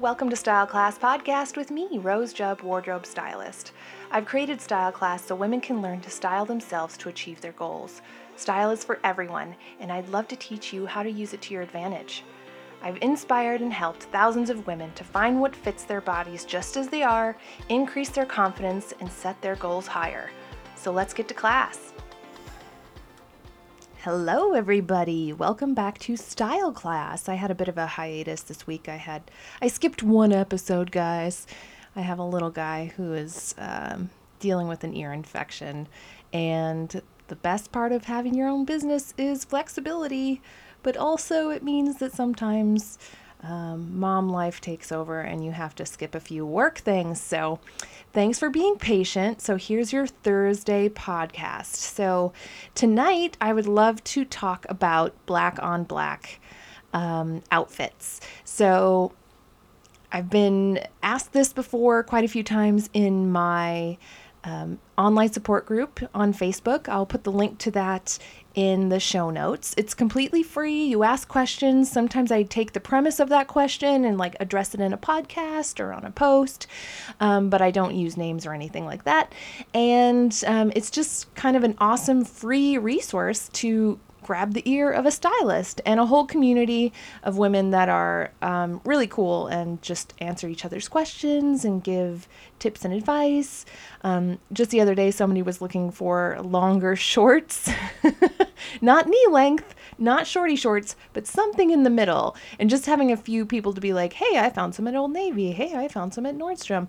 Welcome to Style Class Podcast with me, Rose Jubb, wardrobe stylist. I've created Style Class so women can learn to style themselves to achieve their goals. Style is for everyone, and I'd love to teach you how to use it to your advantage. I've inspired and helped thousands of women to find what fits their bodies just as they are, increase their confidence, and set their goals higher. So let's get to class. Hello, everybody. Welcome back to Style Class. I had a bit of a hiatus this week. I had I skipped one episode, guys. I have a little guy who is um, dealing with an ear infection, and the best part of having your own business is flexibility, but also it means that sometimes um, mom life takes over and you have to skip a few work things. So, thanks for being patient. So, here's your Thursday podcast. So, tonight I would love to talk about black on black um, outfits. So, I've been asked this before quite a few times in my um, online support group on Facebook. I'll put the link to that in the show notes. It's completely free. You ask questions. Sometimes I take the premise of that question and like address it in a podcast or on a post, um, but I don't use names or anything like that. And um, it's just kind of an awesome free resource to grab the ear of a stylist and a whole community of women that are um, really cool and just answer each other's questions and give tips and advice. Um, just the other day, somebody was looking for longer shorts, not knee length, not shorty shorts, but something in the middle. And just having a few people to be like, hey, I found some at Old Navy. Hey, I found some at Nordstrom.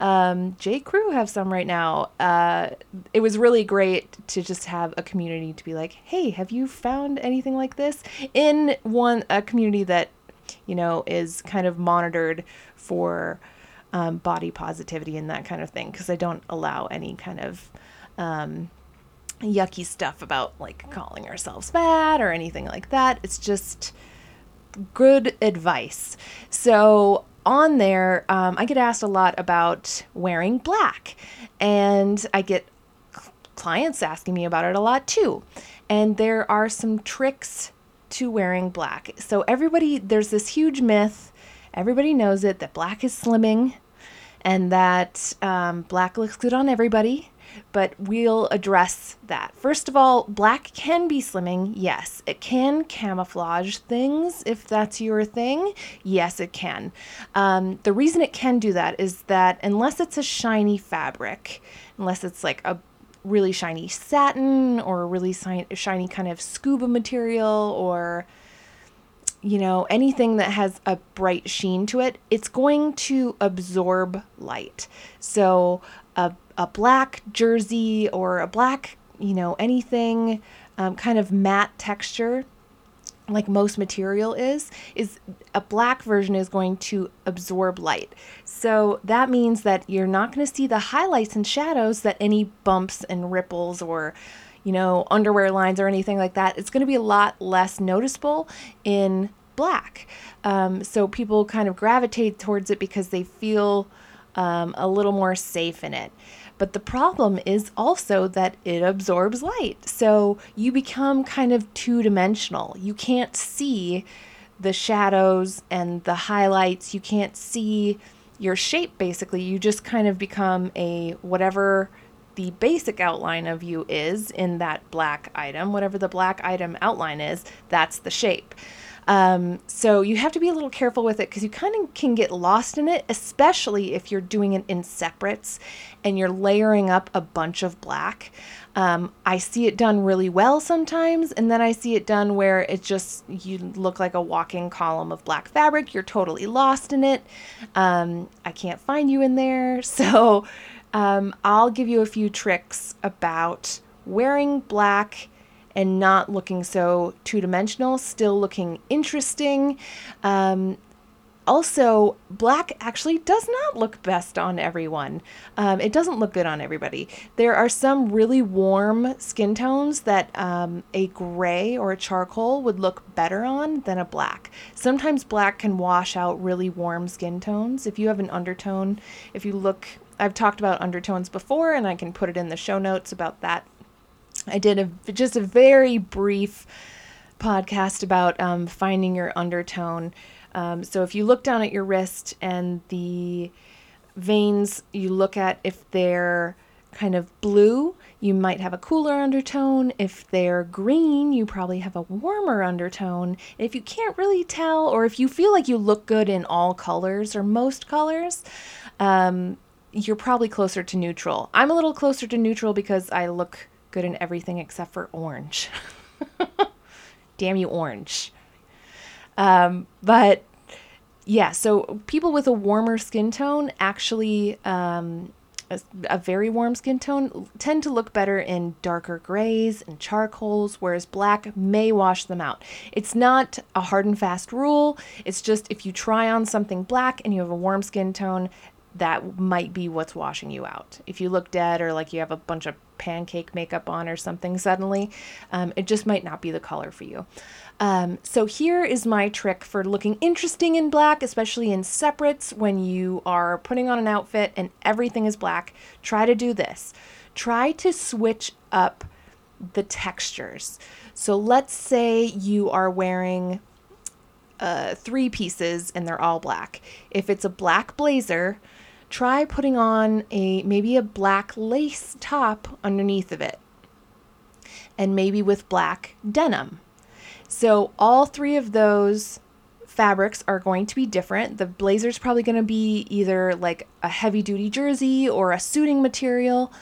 Um, J. Crew have some right now. Uh, it was really great to just have a community to be like, hey, have you found anything like this? In one, a community that, you know, is kind of monitored for um, body positivity and that kind of thing because I don't allow any kind of um, yucky stuff about like calling ourselves fat or anything like that. It's just good advice. So on there, um, I get asked a lot about wearing black, and I get clients asking me about it a lot too. And there are some tricks to wearing black. So everybody, there's this huge myth. Everybody knows it that black is slimming and that um, black looks good on everybody, but we'll address that. First of all, black can be slimming, yes. It can camouflage things if that's your thing, yes, it can. Um, the reason it can do that is that unless it's a shiny fabric, unless it's like a really shiny satin or a really shiny kind of scuba material or you know, anything that has a bright sheen to it, it's going to absorb light. So a, a black jersey or a black, you know, anything um, kind of matte texture like most material is is a black version is going to absorb light so that means that you're not going to see the highlights and shadows that any bumps and ripples or you know, underwear lines or anything like that, it's going to be a lot less noticeable in black. Um, so people kind of gravitate towards it because they feel um, a little more safe in it. But the problem is also that it absorbs light. So you become kind of two dimensional. You can't see the shadows and the highlights. You can't see your shape basically. You just kind of become a whatever the basic outline of you is in that black item, whatever the black item outline is, that's the shape. Um, so you have to be a little careful with it because you kind of can get lost in it, especially if you're doing it in separates and you're layering up a bunch of black. Um, I see it done really well sometimes, and then I see it done where it just you look like a walking column of black fabric. You're totally lost in it. Um, I can't find you in there. So um, I'll give you a few tricks about wearing black and not looking so two dimensional, still looking interesting. Um, also, black actually does not look best on everyone. Um, it doesn't look good on everybody. There are some really warm skin tones that um, a gray or a charcoal would look better on than a black. Sometimes black can wash out really warm skin tones. If you have an undertone, if you look, I've talked about undertones before, and I can put it in the show notes about that I did a just a very brief podcast about um, finding your undertone. Um, so if you look down at your wrist and the veins, you look at if they're kind of blue, you might have a cooler undertone. If they're green, you probably have a warmer undertone. If you can't really tell, or if you feel like you look good in all colors or most colors, um, you're probably closer to neutral. I'm a little closer to neutral because I look good in everything except for orange. Damn you, orange. Um, but yeah, so people with a warmer skin tone actually, um, a, a, very warm skin tone, tend to look better in darker grays and charcoals, whereas black may wash them out. It's not a hard and fast rule. It's just if you try on something black and you have a warm skin tone, that might be what's washing you out. If you look dead or like you have a bunch of pancake makeup on or something suddenly, um, it just might not be the color for you. Um, so here is my trick for looking interesting in black, especially in separates when you are putting on an outfit and everything is black. Try to do this. Try to switch up the textures. So let's say you are wearing uh, three pieces and they're all black. If it's a black blazer, try putting on a maybe a black lace top underneath of it and maybe with black denim. So all three of those fabrics are going to be different. The blazer is probably going to be either like a heavy duty jersey or a suiting material.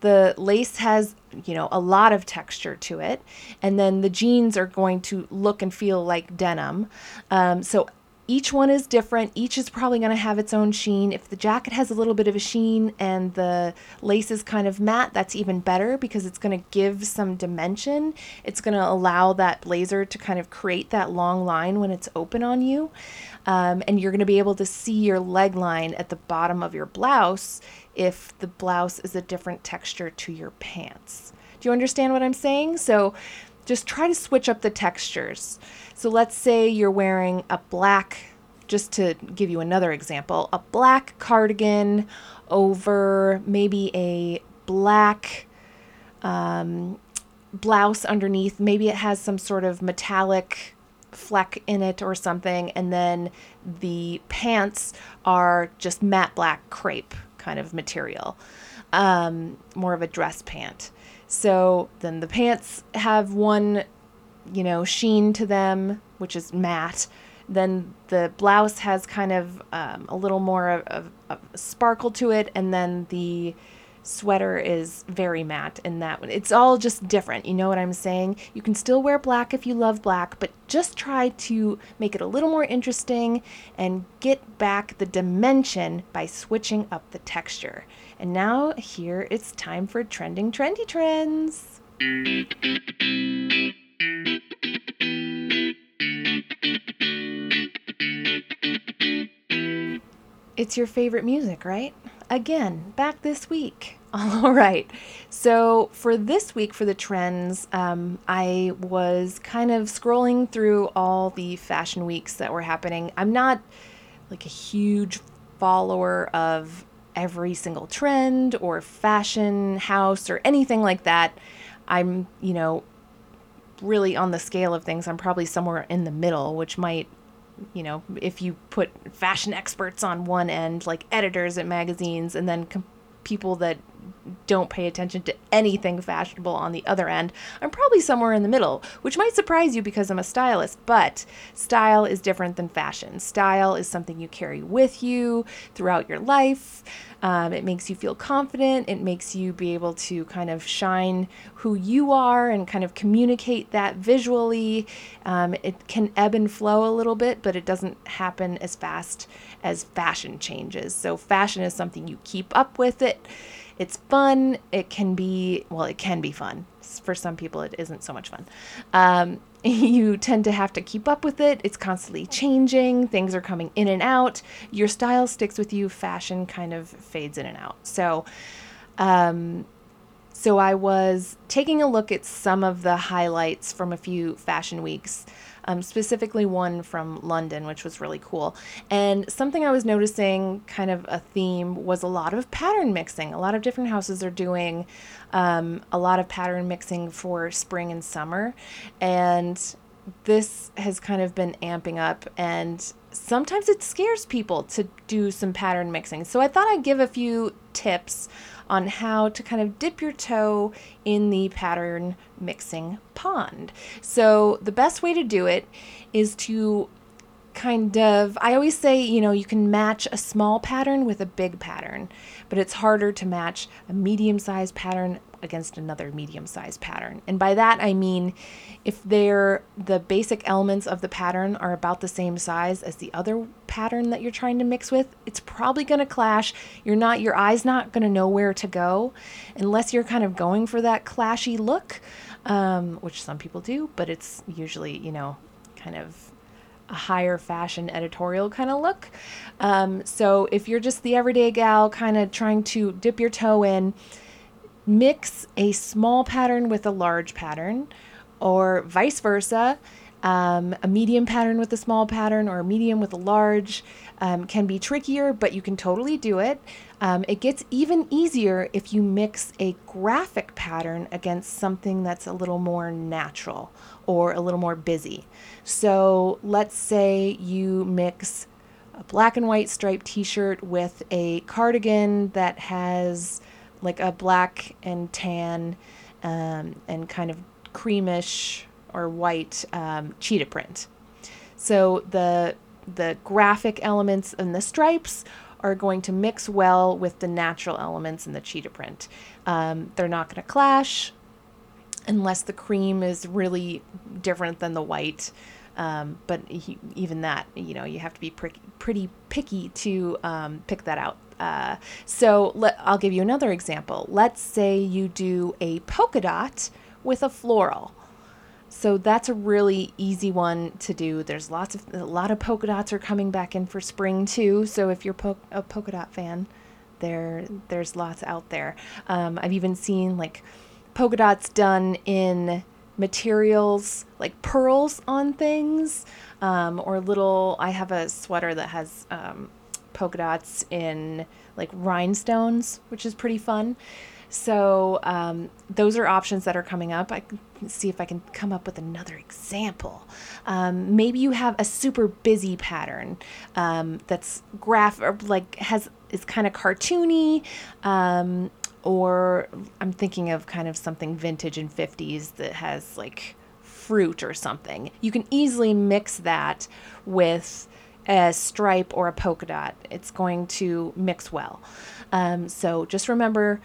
The lace has, you know, a lot of texture to it. And then the jeans are going to look and feel like denim. Um, so each one is different. Each is probably going to have its own sheen. If the jacket has a little bit of a sheen and the lace is kind of matte, that's even better because it's going to give some dimension. It's going to allow that blazer to kind of create that long line when it's open on you. Um, and you're going to be able to see your leg line at the bottom of your blouse if the blouse is a different texture to your pants. Do you understand what I'm saying? So just try to switch up the textures. So let's say you're wearing a black, just to give you another example, a black cardigan over maybe a black um, blouse underneath. Maybe it has some sort of metallic fleck in it or something. And then the pants are just matte black crepe kind of material, um, more of a dress pant. So then the pants have one you know, sheen to them, which is matte. Then the blouse has kind of um, a little more of, of, of, sparkle to it, and then the sweater is very matte in that one. It's all just different. You know what I'm saying? You can still wear black if you love black, but just try to make it a little more interesting and get back the dimension by switching up the texture. And now here it's time for trending trendy trends. It's your favorite music, right? Again, back this week. All right. So, for this week, for the trends, um, I was kind of scrolling through all the fashion weeks that were happening. I'm not like a huge follower of every single trend or fashion house or anything like that. I'm, you know, really on the scale of things, I'm probably somewhere in the middle, which might, you know, if you put fashion experts on one end, like editors at magazines, and then com- people that don't pay attention to anything fashionable on the other end. I'm probably somewhere in the middle, which might surprise you because I'm a stylist, but style is different than fashion. Style is something you carry with you throughout your life. Um, it makes you feel confident. It makes you be able to kind of shine who you are and kind of communicate that visually. Um, it can ebb and flow a little bit, but it doesn't happen as fast as fashion changes. So, fashion is something you keep up with it it's fun. It can be, well, it can be fun. For some people, it isn't so much fun. Um, you tend to have to keep up with it. It's constantly changing. Things are coming in and out. Your style sticks with you. Fashion kind of fades in and out. So, um, so I was taking a look at some of the highlights from a few fashion weeks um, specifically one from London, which was really cool. And something I was noticing, kind of a theme, was a lot of pattern mixing. A lot of different houses are doing um, a lot of pattern mixing for spring and summer. And this has kind of been amping up and sometimes it scares people to do some pattern mixing. So I thought I'd give a few tips on how to kind of dip your toe in the pattern mixing pond. So the best way to do it is to kind of I always say, you know, you can match a small pattern with a big pattern, but it's harder to match a medium-sized pattern against another medium-sized pattern. And by that I mean if they're the basic elements of the pattern are about the same size as the other pattern that you're trying to mix with, it's probably going to clash. You're not your eye's not going to know where to go unless you're kind of going for that clashy look, um, which some people do, but it's usually, you know, kind of a higher fashion editorial kind of look. Um, so if you're just the everyday gal kind of trying to dip your toe in, mix a small pattern with a large pattern, or vice versa. Um, a medium pattern with a small pattern or a medium with a large um, can be trickier, but you can totally do it. Um, it gets even easier if you mix a graphic pattern against something that's a little more natural or a little more busy. So let's say you mix a black and white striped t shirt with a cardigan that has like a black and tan um, and kind of creamish or white um, cheetah print. So the the graphic elements and the stripes are going to mix well with the natural elements in the cheetah print. Um, they're not going to clash unless the cream is really different than the white. Um, but he, even that, you know, you have to be pretty, pretty picky to um, pick that out. Uh, so I'll give you another example. Let's say you do a polka dot with a floral. So that's a really easy one to do. There's lots of a lot of polka dots are coming back in for spring too. So if you're po- a polka dot fan, there there's lots out there. Um, I've even seen like polka dots done in materials like pearls on things um, or little. I have a sweater that has um, polka dots in like rhinestones, which is pretty fun. So um, those are options that are coming up. I can see if I can come up with another example. Um, maybe you have a super busy pattern um, that's graph or like has is kind of cartoony. Um, or I'm thinking of kind of something vintage and 50s that has like fruit or something. You can easily mix that with a stripe or a polka dot. It's going to mix well. Um, so just remember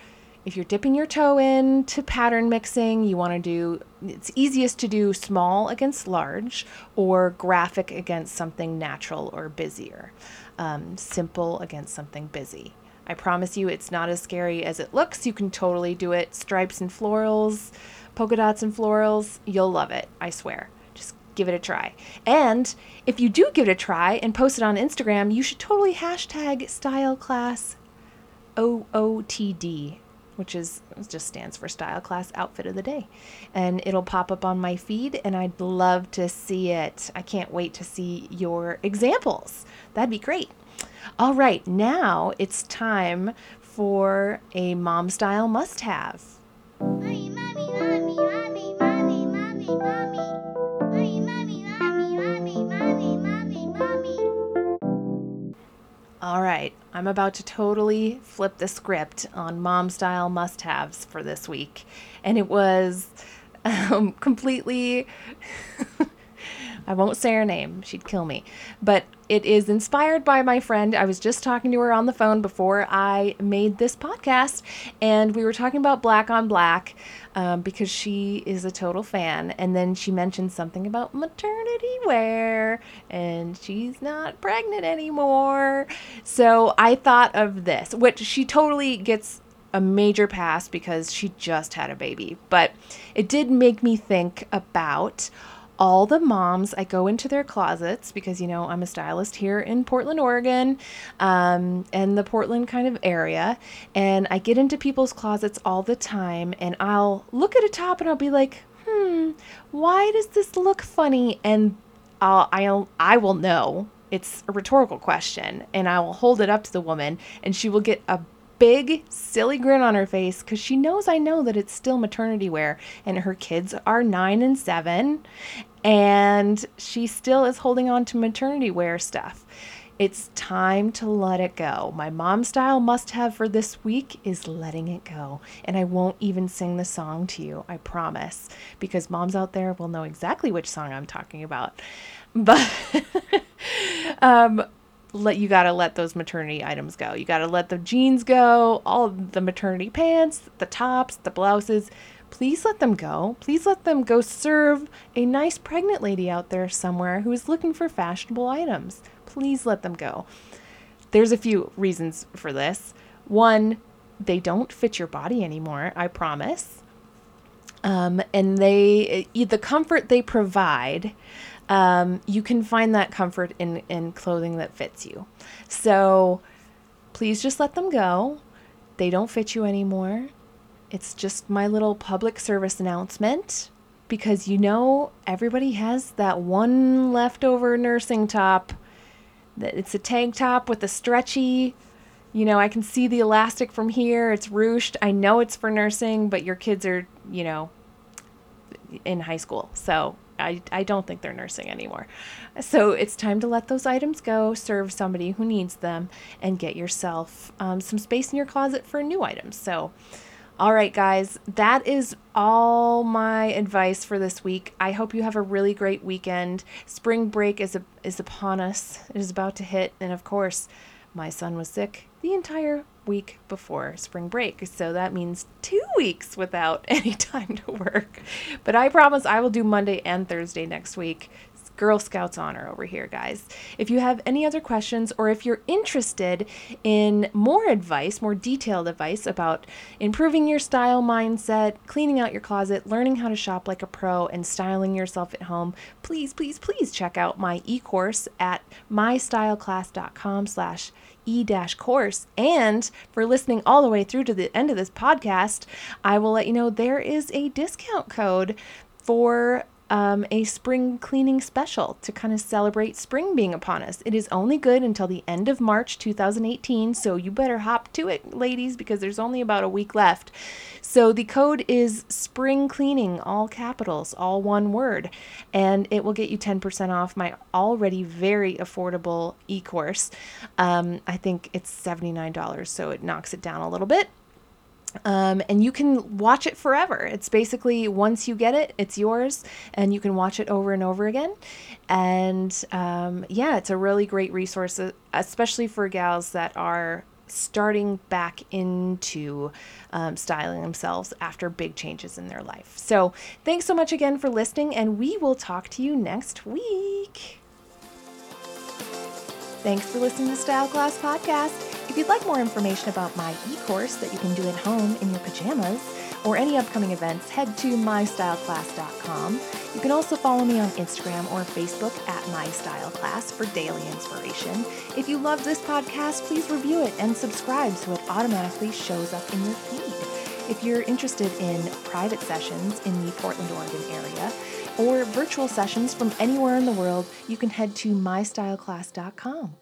if you're dipping your toe in to pattern mixing, you want to do it's easiest to do small against large or graphic against something natural or busier, um, simple against something busy. I promise you it's not as scary as it looks. You can totally do it. Stripes and florals, polka dots and florals. You'll love it, I swear. Just give it a try. And if you do give it a try and post it on Instagram, you should totally hashtag style class OOTD which is just stands for Style Class Outfit of the Day. And it'll pop up on my feed, and I'd love to see it. I can't wait to see your examples. That'd be great. All right, now it's time for a mom style must have. I'm about to totally flip the script on mom style must haves for this week. And it was um, completely, I won't say her name, she'd kill me. But it is inspired by my friend. I was just talking to her on the phone before I made this podcast, and we were talking about Black on Black um, because she is a total fan. And then she mentioned something about maternity wear, and she's not pregnant anymore. So I thought of this, which she totally gets a major pass because she just had a baby. But it did make me think about all the moms, I go into their closets because, you know, I'm a stylist here in Portland, Oregon, um, and the Portland kind of area. And I get into people's closets all the time and I'll look at a top and I'll be like, hmm, why does this look funny? And I'll, I'll, I will know it's a rhetorical question and I will hold it up to the woman and she will get a big silly grin on her face because she knows I know that it's still maternity wear and her kids are nine and seven and she still is holding on to maternity wear stuff. It's time to let it go. My mom style must have for this week is letting it go. And I won't even sing the song to you, I promise, because moms out there will know exactly which song I'm talking about. But um let you got to let those maternity items go. You got to let the jeans go, all the maternity pants, the tops, the blouses. Please let them go. Please let them go serve a nice pregnant lady out there somewhere who is looking for fashionable items. Please let them go. There's a few reasons for this. One, they don't fit your body anymore, I promise. Um, and they, the comfort they provide um, you can find that comfort in, in clothing that fits you. So please just let them go. They don't fit you anymore. It's just my little public service announcement because you know everybody has that one leftover nursing top it's a tank top with a stretchy you know i can see the elastic from here it's ruched i know it's for nursing but your kids are you know in high school so I, I don't think they're nursing anymore. So it's time to let those items go, serve somebody who needs them, and get yourself um, some space in your closet for new items. So, all right, guys, that is all my advice for this week. I hope you have a really great weekend. Spring break is, a, is upon us, it is about to hit. And of course, my son was sick the entire week before spring break. So that means two weeks without any time to work. But I promise I will do Monday and Thursday next week. Girl Scouts honor over here, guys. If you have any other questions or if you're interested in more advice, more detailed advice about improving your style mindset, cleaning out your closet, learning how to shop like a pro, and styling yourself at home, please, please, please check out my e-course at mystyleclass.com slash e-course and for listening all the way through to the end of this podcast i will let you know there is a discount code for um, a spring cleaning special to kind of celebrate spring being upon us. It is only good until the end of March 2018, so you better hop to it, ladies, because there's only about a week left. So the code is spring cleaning, all capitals, all one word, and it will get you 10% off my already very affordable e course. Um, I think it's $79, so it knocks it down a little bit. Um, and you can watch it forever. It's basically once you get it, it's yours, and you can watch it over and over again. And um, yeah, it's a really great resource, uh, especially for gals that are starting back into um, styling themselves after big changes in their life. So, thanks so much again for listening, and we will talk to you next week. Thanks for listening to Style Class Podcast. If you'd like more information about my e course that you can do at home in your pajamas or any upcoming events, head to mystyleclass.com. You can also follow me on Instagram or Facebook at mystyleclass for daily inspiration. If you love this podcast, please review it and subscribe so it automatically shows up in your feed. If you're interested in private sessions in the Portland, Oregon area, or virtual sessions from anywhere in the world, you can head to mystyleclass.com.